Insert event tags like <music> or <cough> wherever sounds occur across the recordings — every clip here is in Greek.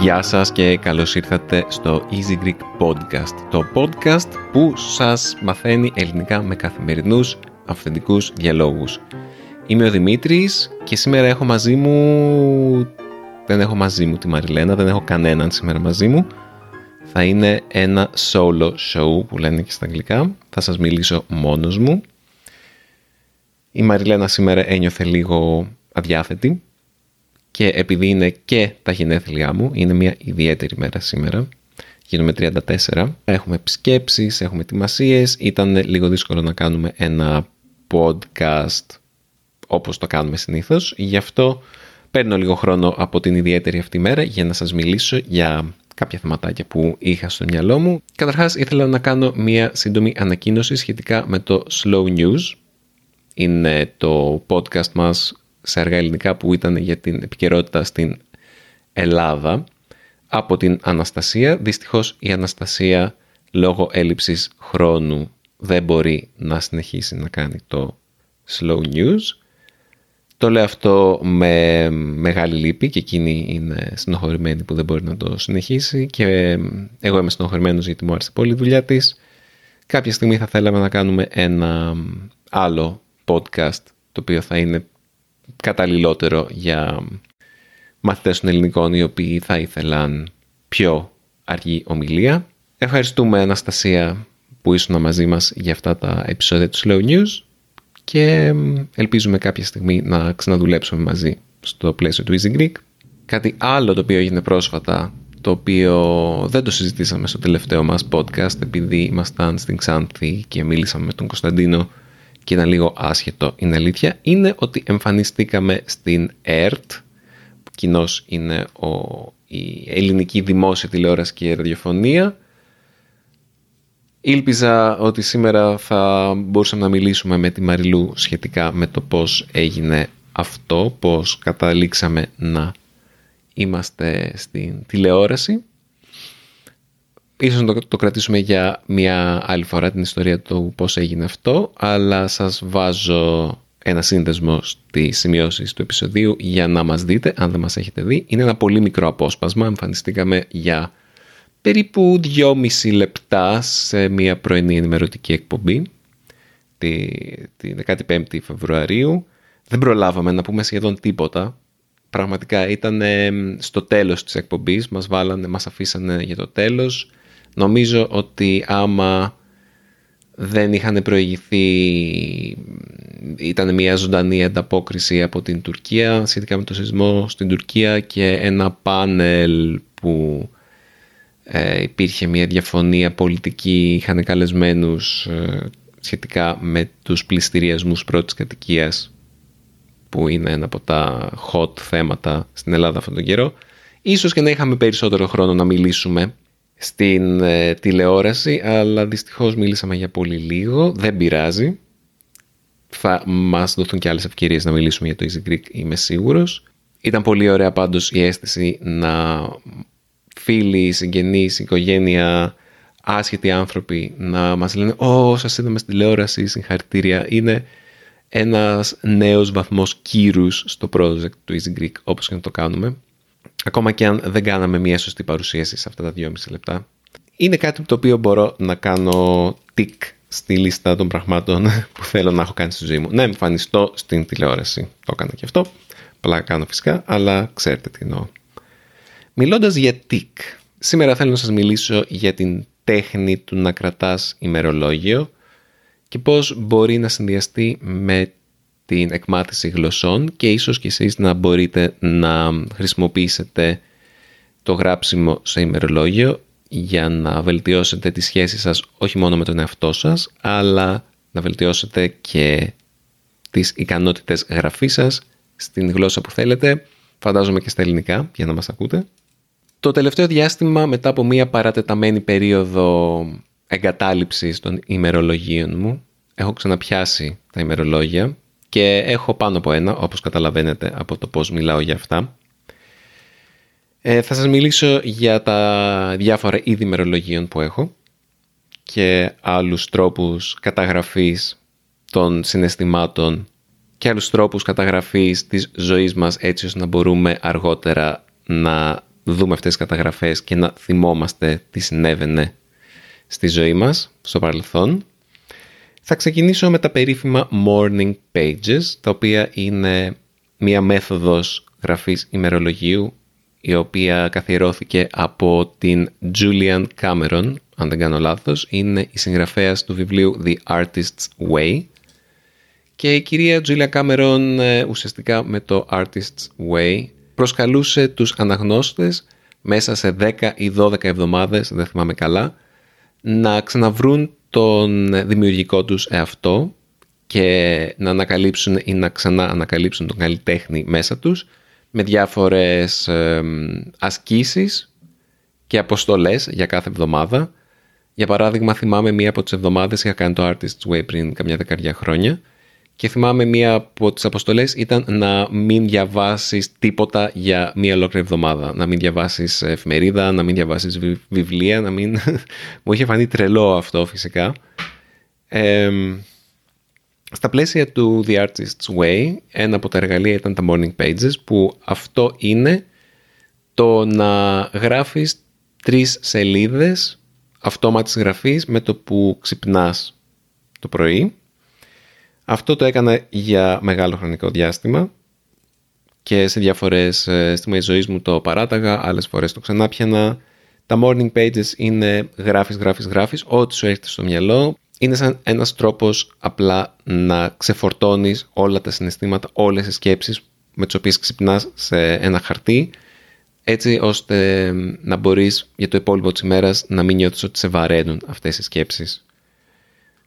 Γεια σας και καλώς ήρθατε στο Easy Greek Podcast, το podcast που σας μαθαίνει ελληνικά με καθημερινούς αυθεντικούς διαλόγους. Είμαι ο Δημήτρης και σήμερα έχω μαζί μου... Δεν έχω μαζί μου τη Μαριλένα, δεν έχω κανέναν σήμερα μαζί μου. Θα είναι ένα solo show που λένε και στα αγγλικά. Θα σας μιλήσω μόνος μου. Η Μαριλένα σήμερα ένιωθε λίγο αδιάθετη και επειδή είναι και τα γενέθλιά μου, είναι μια ιδιαίτερη μέρα σήμερα. Γίνομαι 34. Έχουμε επισκέψεις, έχουμε ετοιμασίες. Ήταν λίγο δύσκολο να κάνουμε ένα podcast όπως το κάνουμε συνήθως. Γι' αυτό παίρνω λίγο χρόνο από την ιδιαίτερη αυτή μέρα για να σας μιλήσω για κάποια θεματάκια που είχα στο μυαλό μου. Καταρχάς ήθελα να κάνω μια σύντομη ανακοίνωση σχετικά με το Slow News. Είναι το podcast μας σε αργά ελληνικά που ήταν για την επικαιρότητα στην Ελλάδα από την Αναστασία. Δυστυχώς η Αναστασία λόγω έλλειψης χρόνου δεν μπορεί να συνεχίσει να κάνει το slow news. Το λέω αυτό με μεγάλη λύπη και εκείνη είναι συνοχωρημένη που δεν μπορεί να το συνεχίσει και εγώ είμαι συνοχωρημένος γιατί μου άρεσε πολύ η δουλειά της. Κάποια στιγμή θα θέλαμε να κάνουμε ένα άλλο podcast το οποίο θα είναι καταλληλότερο για μαθητές των ελληνικών οι οποίοι θα ήθελαν πιο αργή ομιλία. Ευχαριστούμε Αναστασία που ήσουν μαζί μας για αυτά τα επεισόδια του Slow News και ελπίζουμε κάποια στιγμή να ξαναδουλέψουμε μαζί στο πλαίσιο του Easy Greek. Κάτι άλλο το οποίο έγινε πρόσφατα, το οποίο δεν το συζητήσαμε στο τελευταίο μας podcast επειδή ήμασταν στην Ξάνθη και μίλησαμε με τον Κωνσταντίνο και ήταν λίγο άσχετο είναι αλήθεια, είναι ότι εμφανιστήκαμε στην ΕΡΤ, που κοινώς είναι ο, η ελληνική δημόσια τηλεόραση και ραδιοφωνία. Ήλπιζα ότι σήμερα θα μπορούσαμε να μιλήσουμε με τη Μαριλού σχετικά με το πώς έγινε αυτό, πώς καταλήξαμε να είμαστε στην τηλεόραση. Ίσως το, το κρατήσουμε για μια άλλη φορά την ιστορία του πώς έγινε αυτό, αλλά σας βάζω ένα σύνδεσμο στις σημειώσεις του επεισοδίου για να μας δείτε, αν δεν μας έχετε δει. Είναι ένα πολύ μικρό απόσπασμα, εμφανιστήκαμε για περίπου 2,5 λεπτά σε μια πρωινή ενημερωτική εκπομπή τη, τη 15η Φεβρουαρίου. Δεν προλάβαμε να πούμε σχεδόν τίποτα. Πραγματικά ήταν στο τέλος της εκπομπής, μας βάλανε, μας αφήσανε για το τέλος. Νομίζω ότι άμα δεν είχαν προηγηθεί, ήταν μια ζωντανή ανταπόκριση από την Τουρκία σχετικά με το σεισμό στην Τουρκία και ένα πάνελ που ε, υπήρχε μια διαφωνία πολιτική, είχαν καλεσμένους ε, σχετικά με τους πληστηριασμούς πρώτης κατοικίας που είναι ένα από τα hot θέματα στην Ελλάδα αυτόν τον καιρό. Ίσως και να είχαμε περισσότερο χρόνο να μιλήσουμε στην ε, τηλεόραση, αλλά δυστυχώς μίλησαμε για πολύ λίγο. Δεν πειράζει. Θα μας δοθούν και άλλες ευκαιρίες να μιλήσουμε για το Easy Greek, είμαι σίγουρος. Ήταν πολύ ωραία πάντως η αίσθηση να φίλοι, συγγενείς, οικογένεια, άσχετοι άνθρωποι να μας λένε «Ω, σας είδαμε στην τηλεόραση, συγχαρητήρια». Είναι ένας νέος βαθμός κύρους στο project του Easy Greek, όπως και να το κάνουμε ακόμα και αν δεν κάναμε μια σωστή παρουσίαση σε αυτά τα 2,5 λεπτά. Είναι κάτι το οποίο μπορώ να κάνω τικ στη λίστα των πραγμάτων <laughs> που θέλω να έχω κάνει στη ζωή μου. Να εμφανιστώ στην τηλεόραση. Το έκανα και αυτό. Απλά κάνω φυσικά, αλλά ξέρετε τι εννοώ. Μιλώντας για τικ, σήμερα θέλω να σας μιλήσω για την τέχνη του να κρατάς ημερολόγιο και πώς μπορεί να συνδυαστεί με την εκμάθηση γλωσσών και ίσως και εσείς να μπορείτε να χρησιμοποιήσετε το γράψιμο σε ημερολόγιο για να βελτιώσετε τη σχέση σας όχι μόνο με τον εαυτό σας αλλά να βελτιώσετε και τις ικανότητες γραφής σας στην γλώσσα που θέλετε φαντάζομαι και στα ελληνικά για να μας ακούτε. Το τελευταίο διάστημα μετά από μια παρατεταμένη περίοδο εγκατάλειψης των ημερολογίων μου έχω ξαναπιάσει τα ημερολόγια και έχω πάνω από ένα, όπως καταλαβαίνετε από το πώς μιλάω για αυτά. Ε, θα σας μιλήσω για τα διάφορα είδη μερολογίων που έχω και άλλους τρόπους καταγραφής των συναισθημάτων και άλλους τρόπους καταγραφής της ζωής μας έτσι ώστε να μπορούμε αργότερα να δούμε αυτές τις καταγραφές και να θυμόμαστε τι συνέβαινε στη ζωή μας, στο παρελθόν. Θα ξεκινήσω με τα περίφημα morning pages, τα οποία είναι μία μέθοδος γραφής ημερολογίου, η οποία καθιερώθηκε από την Julian Cameron, αν δεν κάνω λάθος, είναι η συγγραφέας του βιβλίου The Artist's Way. Και η κυρία Julia Cameron ε, ουσιαστικά με το Artist's Way προσκαλούσε τους αναγνώστες μέσα σε 10 ή 12 εβδομάδες, δεν θυμάμαι καλά, να ξαναβρούν τον δημιουργικό τους εαυτό και να ανακαλύψουν ή να ξανά ανακαλύψουν τον καλλιτέχνη μέσα τους με διάφορες ε, ασκήσεις και αποστολές για κάθε εβδομάδα. Για παράδειγμα θυμάμαι μία από τις εβδομάδες είχα κάνει το Artist's Way πριν καμιά δεκαριά χρόνια και θυμάμαι μία από τις αποστολές ήταν να μην διαβάσεις τίποτα για μία ολόκληρη εβδομάδα. Να μην διαβάσεις εφημερίδα, να μην διαβάσεις βιβλία, να μην... <laughs> Μου είχε φανεί τρελό αυτό φυσικά. στα πλαίσια του The Artist's Way, ένα από τα εργαλεία ήταν τα Morning Pages, που αυτό είναι το να γράφεις τρεις σελίδες αυτόματης γραφής με το που ξυπνάς το πρωί αυτό το έκανα για μεγάλο χρονικό διάστημα και σε διάφορες ε, στιγμές ζωής μου το παράταγα, άλλες φορές το ξανάπιανα. Τα morning pages είναι γράφεις, γράφεις, γράφεις, ό,τι σου έρχεται στο μυαλό. Είναι σαν ένας τρόπος απλά να ξεφορτώνεις όλα τα συναισθήματα, όλες τις σκέψεις με τις οποίες ξυπνάς σε ένα χαρτί, έτσι ώστε να μπορείς για το υπόλοιπο της ημέρας να μην νιώθεις ότι σε βαραίνουν αυτές οι σκέψεις.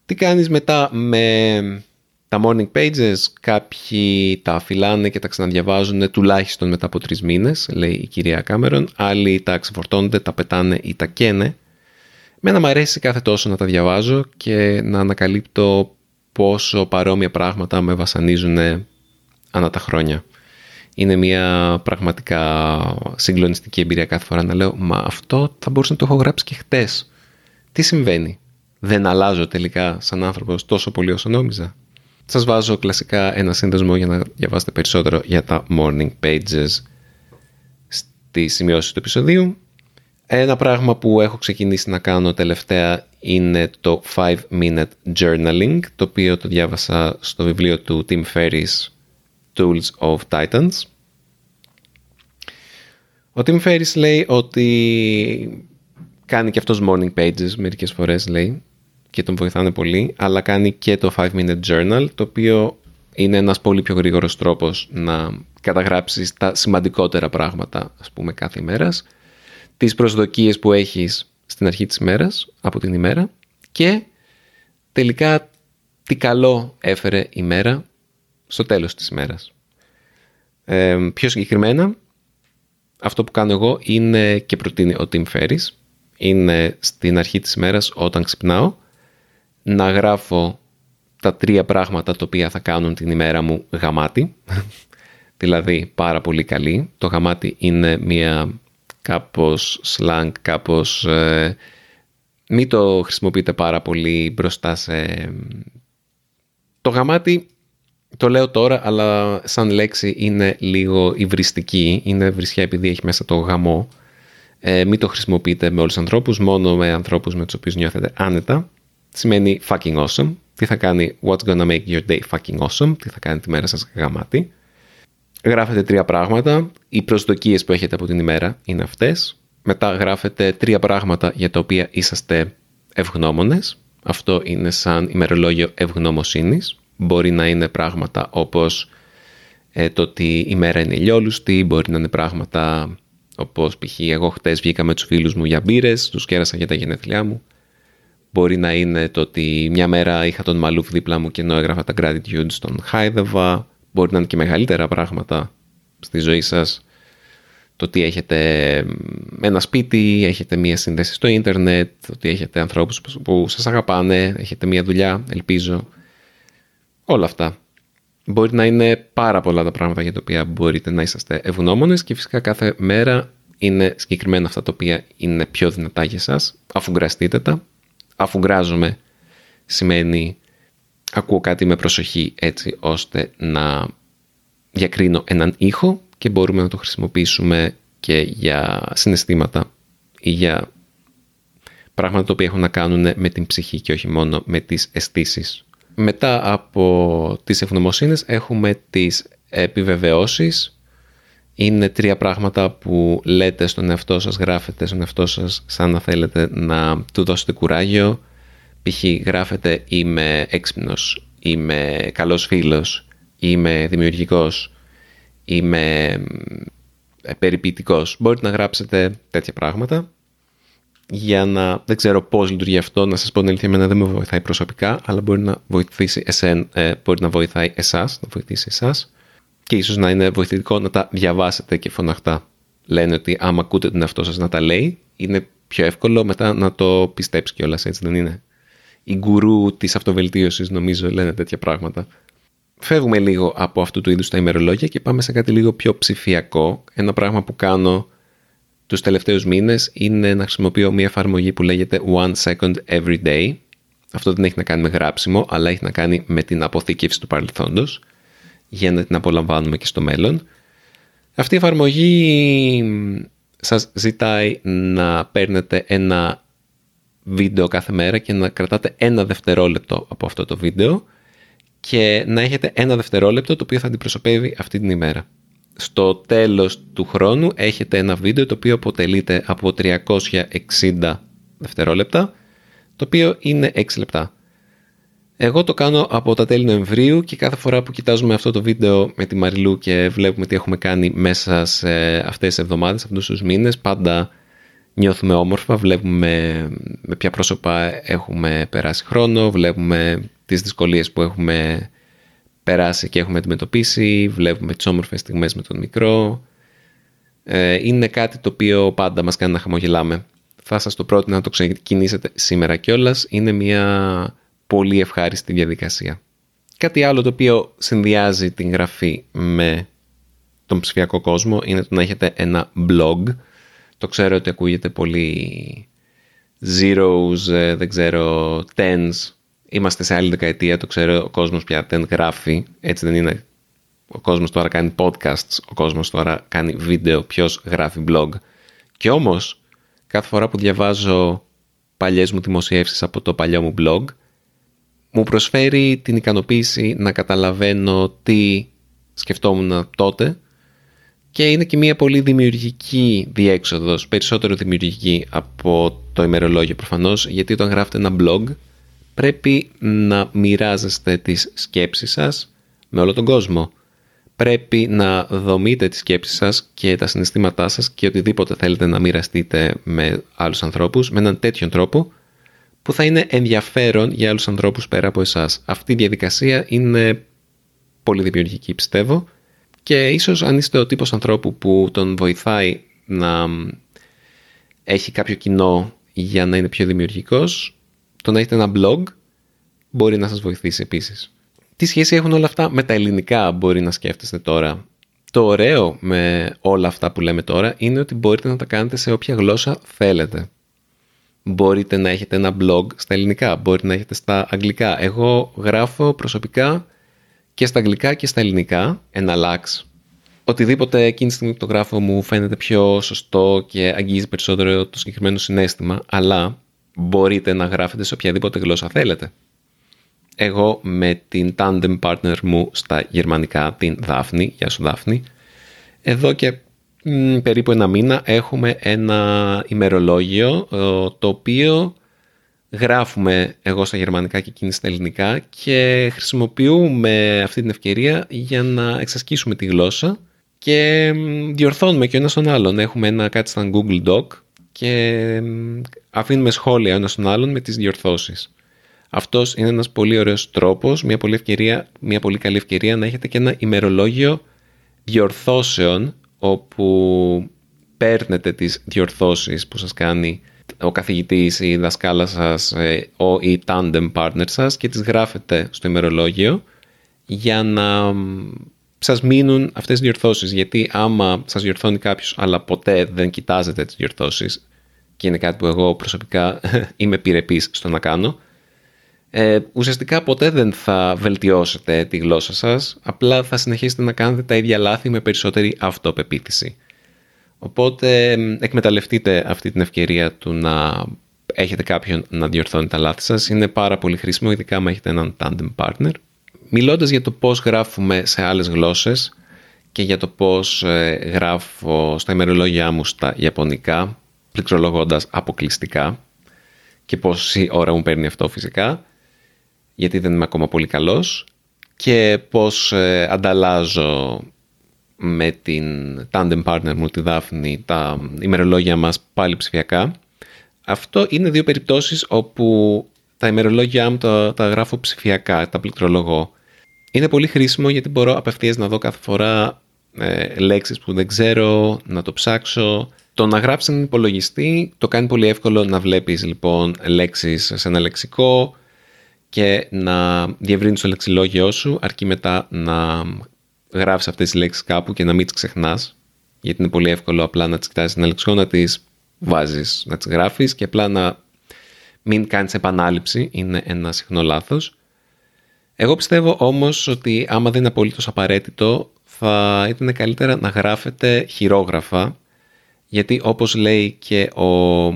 Τι κάνεις μετά με τα morning pages κάποιοι τα αφιλάνε και τα ξαναδιαβάζουν τουλάχιστον μετά από τρεις μήνες, λέει η κυρία Κάμερον. Άλλοι τα ξεφορτώνονται, τα πετάνε ή τα καίνε. Μένα μου αρέσει κάθε τόσο να τα διαβάζω και να ανακαλύπτω πόσο παρόμοια πράγματα με βασανίζουν ανά τα χρόνια. Είναι μια πραγματικά συγκλονιστική εμπειρία κάθε φορά να λέω «Μα αυτό θα μπορούσα να το έχω γράψει και χτες». Τι συμβαίνει; Δεν αλλάζω τελικά σαν άνθρωπος τόσο πολύ όσο νόμιζα; Σας βάζω κλασικά ένα σύνδεσμο για να διαβάσετε περισσότερο για τα morning pages στη σημειώσεις του επεισοδίου. Ένα πράγμα που έχω ξεκινήσει να κάνω τελευταία είναι το 5 minute journaling, το οποίο το διάβασα στο βιβλίο του Tim Ferriss Tools of Titans. Ο Tim Ferriss λέει ότι κάνει και αυτός morning pages μερικές φορές λέει και τον βοηθάνε πολύ, αλλά κάνει και το 5 Minute Journal, το οποίο είναι ένας πολύ πιο γρήγορος τρόπος να καταγράψεις τα σημαντικότερα πράγματα, ας πούμε, κάθε ημέρας, τις προσδοκίες που έχεις στην αρχή της ημέρας, από την ημέρα και τελικά τι καλό έφερε η μέρα στο τέλος της ημέρας. Ε, πιο συγκεκριμένα, αυτό που κάνω εγώ είναι και προτείνει ο Tim Ferriss, είναι στην αρχή της ημέρας όταν ξυπνάω, να γράφω τα τρία πράγματα τα οποία θα κάνουν την ημέρα μου γαμάτι. <laughs> δηλαδή πάρα πολύ καλή. Το γαμάτι είναι μια κάπως slang, κάπως... Ε, μην το χρησιμοποιείτε πάρα πολύ μπροστά σε... Το γαμάτι το λέω τώρα, αλλά σαν λέξη είναι λίγο υβριστική. Είναι βρισιά επειδή έχει μέσα το γαμό. Ε, μην το χρησιμοποιείτε με όλους τους ανθρώπους, μόνο με ανθρώπους με τους οποίους νιώθετε άνετα σημαίνει fucking awesome. Τι θα κάνει what's gonna make your day fucking awesome. Τι θα κάνει τη μέρα σας γαμάτι. Γράφετε τρία πράγματα. Οι προσδοκίες που έχετε από την ημέρα είναι αυτές. Μετά γράφετε τρία πράγματα για τα οποία είσαστε ευγνώμονες. Αυτό είναι σαν ημερολόγιο ευγνωμοσύνης. Μπορεί να είναι πράγματα όπως ε, το ότι η μέρα είναι ηλιόλουστη, μπορεί να είναι πράγματα όπως π.χ. εγώ χτες βγήκα με τους φίλους μου για μπύρες, τους κέρασα για τα γενέθλιά μου. Μπορεί να είναι το ότι μια μέρα είχα τον Μαλούφ δίπλα μου και ενώ έγραφα τα gratitude στον Χάιδεβα. Μπορεί να είναι και μεγαλύτερα πράγματα στη ζωή σας. Το ότι έχετε ένα σπίτι, έχετε μία σύνδεση στο ίντερνετ, ότι έχετε ανθρώπους που σας αγαπάνε, έχετε μία δουλειά, ελπίζω. Όλα αυτά. Μπορεί να είναι πάρα πολλά τα πράγματα για τα οποία μπορείτε να είσαστε ευγνώμονες και φυσικά κάθε μέρα είναι συγκεκριμένα αυτά τα οποία είναι πιο δυνατά για σας. Αφού γραστείτε τα. Αφού γράζομαι σημαίνει ακούω κάτι με προσοχή έτσι ώστε να διακρίνω έναν ήχο και μπορούμε να το χρησιμοποιήσουμε και για συναισθήματα ή για πράγματα τα οποία έχουν να κάνουν με την ψυχή και όχι μόνο με τις αισθήσεις. Μετά από τις ευγνωμοσύνες έχουμε τις επιβεβαιώσεις. Είναι τρία πράγματα που λέτε στον εαυτό σας, γράφετε στον εαυτό σας σαν να θέλετε να του δώσετε κουράγιο. Π.χ. γράφετε είμαι έξυπνος, είμαι καλός φίλος, είμαι δημιουργικός, είμαι ε, περιποιητικός. Μπορείτε να γράψετε τέτοια πράγματα για να, δεν ξέρω πώς λειτουργεί αυτό, να σας πω την αλήθεια, εμένα δεν με βοηθάει προσωπικά, αλλά μπορεί να βοηθήσει εσέν, ε, μπορεί να βοηθάει εσάς, να βοηθήσει εσάς και ίσως να είναι βοηθητικό να τα διαβάσετε και φωναχτά. Λένε ότι άμα ακούτε τον εαυτό σας να τα λέει, είναι πιο εύκολο μετά να το πιστέψει κιόλας έτσι δεν είναι; Οι γκουρού της αυτοβελτίωσης νομίζω λένε τέτοια πράγματα. Φεύγουμε λίγο από αυτού του είδους τα ημερολόγια και πάμε σε κάτι λίγο πιο ψηφιακό. Ένα πράγμα που κάνω τους τελευταίους μήνες είναι να χρησιμοποιώ μια εφαρμογή που λέγεται One Second Every Day. Αυτό δεν έχει να κάνει με γράψιμο, αλλά έχει να κάνει με την αποθήκευση του παρελθόντος για να την απολαμβάνουμε και στο μέλλον. Αυτή η εφαρμογή σας ζητάει να παίρνετε ένα βίντεο κάθε μέρα και να κρατάτε ένα δευτερόλεπτο από αυτό το βίντεο και να έχετε ένα δευτερόλεπτο το οποίο θα αντιπροσωπεύει αυτή την ημέρα στο τέλος του χρόνου έχετε ένα βίντεο το οποίο αποτελείται από 360 δευτερόλεπτα, το οποίο είναι 6 λεπτά. Εγώ το κάνω από τα τέλη Νοεμβρίου και κάθε φορά που κοιτάζουμε αυτό το βίντεο με τη Μαριλού και βλέπουμε τι έχουμε κάνει μέσα σε αυτές τις εβδομάδες, αυτούς τους μήνες, πάντα νιώθουμε όμορφα, βλέπουμε με ποια πρόσωπα έχουμε περάσει χρόνο, βλέπουμε τις δυσκολίες που έχουμε περάσει και έχουμε αντιμετωπίσει, βλέπουμε τις όμορφες στιγμές με τον μικρό. Ε, είναι κάτι το οποίο πάντα μας κάνει να χαμογελάμε. Θα σας το πρότεινα να το ξεκινήσετε σήμερα κιόλας. Είναι μια πολύ ευχάριστη διαδικασία. Κάτι άλλο το οποίο συνδυάζει την γραφή με τον ψηφιακό κόσμο είναι το να έχετε ένα blog. Το ξέρω ότι ακούγεται πολύ zeros, ε, δεν ξέρω, tens Είμαστε σε άλλη δεκαετία, το ξέρω, ο κόσμος πια δεν γράφει, έτσι δεν είναι. Ο κόσμος τώρα κάνει podcasts, ο κόσμος τώρα κάνει βίντεο, ποιος γράφει blog. Και όμως, κάθε φορά που διαβάζω παλιές μου δημοσιεύσεις από το παλιό μου blog, μου προσφέρει την ικανοποίηση να καταλαβαίνω τι σκεφτόμουν τότε και είναι και μια πολύ δημιουργική διέξοδος, περισσότερο δημιουργική από το ημερολόγιο προφανώς, γιατί όταν γράφετε ένα blog πρέπει να μοιράζεστε τις σκέψεις σας με όλο τον κόσμο. Πρέπει να δομείτε τις σκέψεις σας και τα συναισθήματά σας και οτιδήποτε θέλετε να μοιραστείτε με άλλους ανθρώπους με έναν τέτοιον τρόπο που θα είναι ενδιαφέρον για άλλους ανθρώπους πέρα από εσάς. Αυτή η διαδικασία είναι πολύ δημιουργική πιστεύω και ίσως αν είστε ο τύπος ανθρώπου που τον βοηθάει να έχει κάποιο κοινό για να είναι πιο δημιουργικός το να έχετε ένα blog μπορεί να σας βοηθήσει επίσης. Τι σχέση έχουν όλα αυτά με τα ελληνικά μπορεί να σκέφτεστε τώρα; Το ωραίο με όλα αυτά που λέμε τώρα είναι ότι μπορείτε να τα κάνετε σε όποια γλώσσα θέλετε. Μπορείτε να έχετε ένα blog στα ελληνικά, μπορείτε να έχετε στα αγγλικά. Εγώ γράφω προσωπικά και στα αγγλικά και στα ελληνικά, εναλλάξ. Οτιδήποτε εκείνη τη στιγμή που το γράφω μου φαίνεται πιο σωστό και αγγίζει περισσότερο το συγκεκριμένο συνέστημα, αλλά μπορείτε να γράφετε σε οποιαδήποτε γλώσσα θέλετε. Εγώ με την tandem partner μου στα γερμανικά, την Δάφνη, γεια σου Δάφνη, εδώ και περίπου ένα μήνα έχουμε ένα ημερολόγιο το οποίο γράφουμε εγώ στα γερμανικά και εκείνη στα ελληνικά και χρησιμοποιούμε αυτή την ευκαιρία για να εξασκήσουμε τη γλώσσα και διορθώνουμε και ένας τον άλλον. Έχουμε ένα κάτι στα Google Doc και αφήνουμε σχόλια ένας στον άλλον με τις διορθώσεις. Αυτός είναι ένας πολύ ωραίος τρόπος, μια πολύ, ευκαιρία, μια πολύ καλή ευκαιρία να έχετε και ένα ημερολόγιο διορθώσεων όπου παίρνετε τις διορθώσεις που σας κάνει ο καθηγητής ή η δασκάλα σας ε, ο, ή tandem partner σας και τις γράφετε στο ημερολόγιο για να σας μείνουν αυτές οι διορθώσεις. Γιατί άμα σας διορθώνει κάποιος αλλά ποτέ δεν κοιτάζετε τις διορθώσεις και είναι κάτι που εγώ προσωπικά <laughs> είμαι πυρεπής στο να κάνω, ε, ουσιαστικά ποτέ δεν θα βελτιώσετε τη γλώσσα σας, απλά θα συνεχίσετε να κάνετε τα ίδια λάθη με περισσότερη αυτοπεποίθηση. Οπότε εκμεταλλευτείτε αυτή την ευκαιρία του να έχετε κάποιον να διορθώνει τα λάθη σας. Είναι πάρα πολύ χρήσιμο, ειδικά αν έχετε έναν tandem partner. Μιλώντας για το πώς γράφουμε σε άλλες γλώσσες και για το πώς ε, γράφω στα ημερολόγια μου στα Ιαπωνικά, πληκτρολογώντας αποκλειστικά και πόση ώρα μου παίρνει αυτό φυσικά, γιατί δεν είμαι ακόμα πολύ καλός και πώς ε, ανταλλάζω με την tandem partner μου, τη Δάφνη, τα ημερολόγια μας πάλι ψηφιακά. Αυτό είναι δύο περιπτώσεις όπου τα ημερολόγια μου τα, τα γράφω ψηφιακά, τα πληκτρολογώ. Είναι πολύ χρήσιμο γιατί μπορώ απευθείας να δω κάθε φορά ε, λέξεις που δεν ξέρω, να το ψάξω. Το να γράψει έναν υπολογιστή το κάνει πολύ εύκολο να βλέπεις λοιπόν λέξεις σε ένα λεξικό και να διευρύνεις το λεξιλόγιο σου αρκεί μετά να γράφεις αυτές τις λέξεις κάπου και να μην τις ξεχνάς γιατί είναι πολύ εύκολο απλά να τις κοιτάζεις ένα λεξικό, να τις βάζεις, να τις γράφεις και απλά να μην κάνεις επανάληψη, είναι ένα συχνό λάθος. Εγώ πιστεύω όμως ότι άμα δεν είναι απολύτως απαραίτητο θα ήταν καλύτερα να γράφετε χειρόγραφα γιατί όπως λέει και ο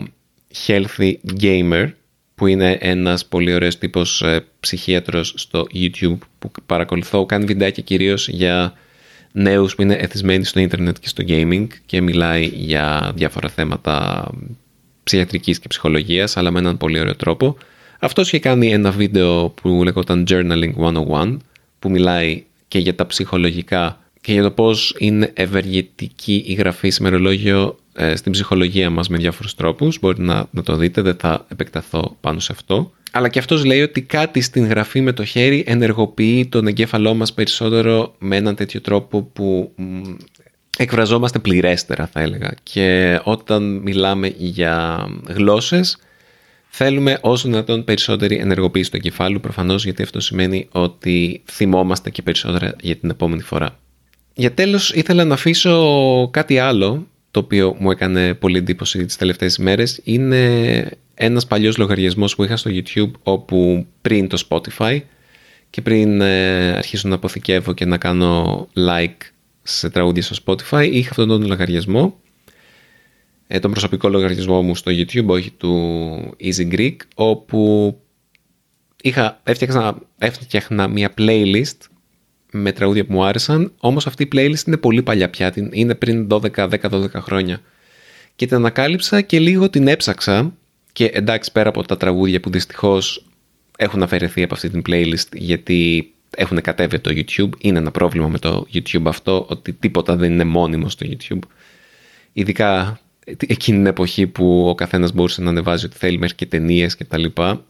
Healthy Gamer που είναι ένας πολύ ωραίος τύπος ε, ψυχίατρος στο YouTube που παρακολουθώ, κάνει βιντεάκια κυρίως για νέους που είναι εθισμένοι στο ίντερνετ και στο gaming και μιλάει για διάφορα θέματα ψυχιατρικής και ψυχολογίας αλλά με έναν πολύ ωραίο τρόπο. Αυτός είχε κάνει ένα βίντεο που λέγονταν Journaling 101 που μιλάει και για τα ψυχολογικά και για το πώς είναι ευεργετική η γραφή σε μερολόγιο ε, στην ψυχολογία μας με διάφορους τρόπους. Μπορείτε να, να το δείτε, δεν θα επεκταθώ πάνω σε αυτό. Αλλά και αυτός λέει ότι κάτι στην γραφή με το χέρι ενεργοποιεί τον εγκέφαλό μας περισσότερο με έναν τέτοιο τρόπο που εκφραζόμαστε πληρέστερα θα έλεγα. Και όταν μιλάμε για γλώσσες θέλουμε όσο δυνατόν περισσότερη ενεργοποίηση του εγκεφάλου προφανώς γιατί αυτό σημαίνει ότι θυμόμαστε και περισσότερα για την επόμενη φορά. Για τέλος ήθελα να αφήσω κάτι άλλο το οποίο μου έκανε πολύ εντύπωση τις τελευταίες ημέρες είναι ένας παλιός λογαριασμός που είχα στο YouTube όπου πριν το Spotify και πριν ε, αρχίσω να αποθηκεύω και να κάνω like σε τραγούδια στο Spotify είχα αυτόν τον λογαριασμό. Ε, τον προσωπικό λογαριασμό μου στο YouTube όχι του Easy Greek όπου είχα, έφτιαχνα, έφτιαχνα μια playlist με τραγούδια που μου άρεσαν, όμως αυτή η playlist είναι πολύ παλιά πια, είναι πριν 12-10-12 χρόνια. Και την ανακάλυψα και λίγο την έψαξα και εντάξει πέρα από τα τραγούδια που δυστυχώς έχουν αφαιρεθεί από αυτή την playlist γιατί έχουν κατέβει το YouTube, είναι ένα πρόβλημα με το YouTube αυτό ότι τίποτα δεν είναι μόνιμο στο YouTube. Ειδικά εκείνη την εποχή που ο καθένας μπορούσε να ανεβάζει ό,τι θέλει μέχρι και ταινίες και τα λοιπά.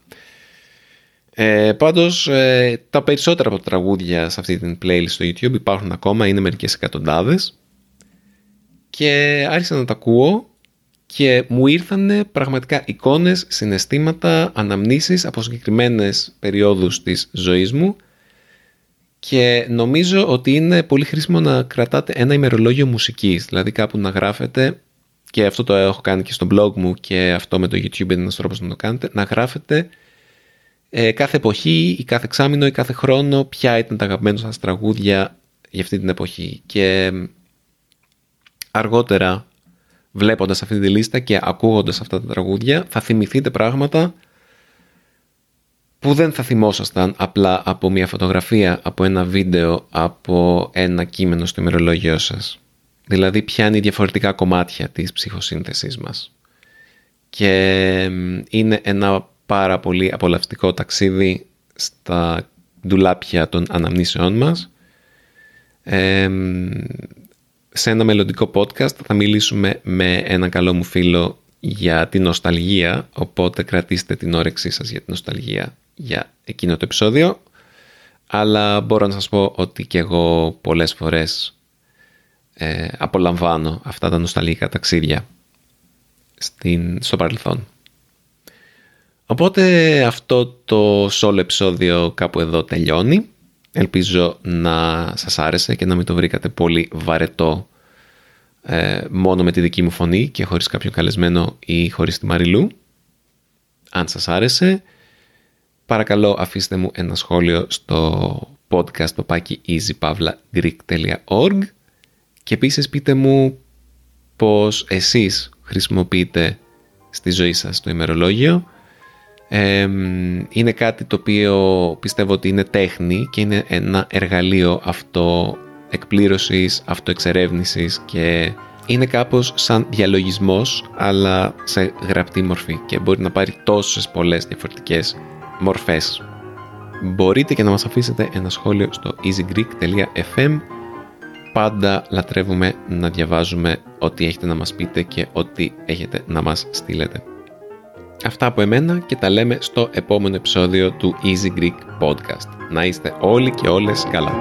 Ε, πάντως ε, τα περισσότερα από τα τραγούδια σε αυτή την playlist στο YouTube υπάρχουν ακόμα, είναι μερικές εκατοντάδες. Και άρχισα να τα ακούω και μου ήρθαν πραγματικά εικόνες, συναισθήματα, αναμνήσεις από συγκεκριμένες περιόδους της ζωής μου. Και νομίζω ότι είναι πολύ χρήσιμο να κρατάτε ένα ημερολόγιο μουσικής, δηλαδή κάπου να γράφετε και αυτό το έχω κάνει και στο blog μου και αυτό με το YouTube είναι ένας τρόπος να το κάνετε, να γράφετε ε, κάθε εποχή ή κάθε εξάμεινο ή κάθε χρόνο ποια ήταν τα αγαπημένα σας τραγούδια για αυτή την εποχή. Και αργότερα βλέποντας αυτή τη λίστα και ακούγοντας αυτά τα τραγούδια θα θυμηθείτε πράγματα που δεν θα θυμόσασταν απλά από μια φωτογραφία, από ένα βίντεο, από ένα κείμενο στο ημερολόγιο σας. Δηλαδή πιάνει διαφορετικά κομμάτια της ψυχοσύνθεσής μας. Και είναι ένα πάρα πολύ απολαυστικό ταξίδι στα ντουλάπια των αναμνήσεών μας. σε ένα μελλοντικό podcast θα μιλήσουμε με έναν καλό μου φίλο για την νοσταλγία, οπότε κρατήστε την όρεξή σας για την νοσταλγία για εκείνο το επεισόδιο. Αλλά μπορώ να σας πω ότι και εγώ πολλές φορές ε, απολαμβάνω αυτά τα νοσταλγικά ταξίδια στην, στο παρελθόν. Οπότε αυτό το solo επεισόδιο κάπου εδώ τελειώνει. Ελπίζω να σας άρεσε και να μην το βρήκατε πολύ βαρετό ε, μόνο με τη δική μου φωνή και χωρίς κάποιο καλεσμένο ή χωρίς τη Μαριλού. Αν σας άρεσε, παρακαλώ αφήστε μου ένα σχόλιο στο podcast παπάκι easypavlagreek.org και επίσης πείτε μου πώς εσείς χρησιμοποιείτε στη ζωή σας το ημερολόγιο. Είναι κάτι το οποίο πιστεύω ότι είναι τέχνη και είναι ένα εργαλείο αυτό εκπλήρωσης, αυτοεξερεύνησης και είναι κάπως σαν διαλογισμός αλλά σε γραπτή μορφή και μπορεί να πάρει τόσες πολλές διαφορετικές μορφές. Μπορείτε και να μας αφήσετε ένα σχόλιο στο easygreek.fm Πάντα λατρεύουμε να διαβάζουμε ό,τι έχετε να μας πείτε και ό,τι έχετε να μας στείλετε. Αυτά από εμένα και τα λέμε στο επόμενο επεισόδιο του Easy Greek Podcast. Να είστε όλοι και όλες καλά.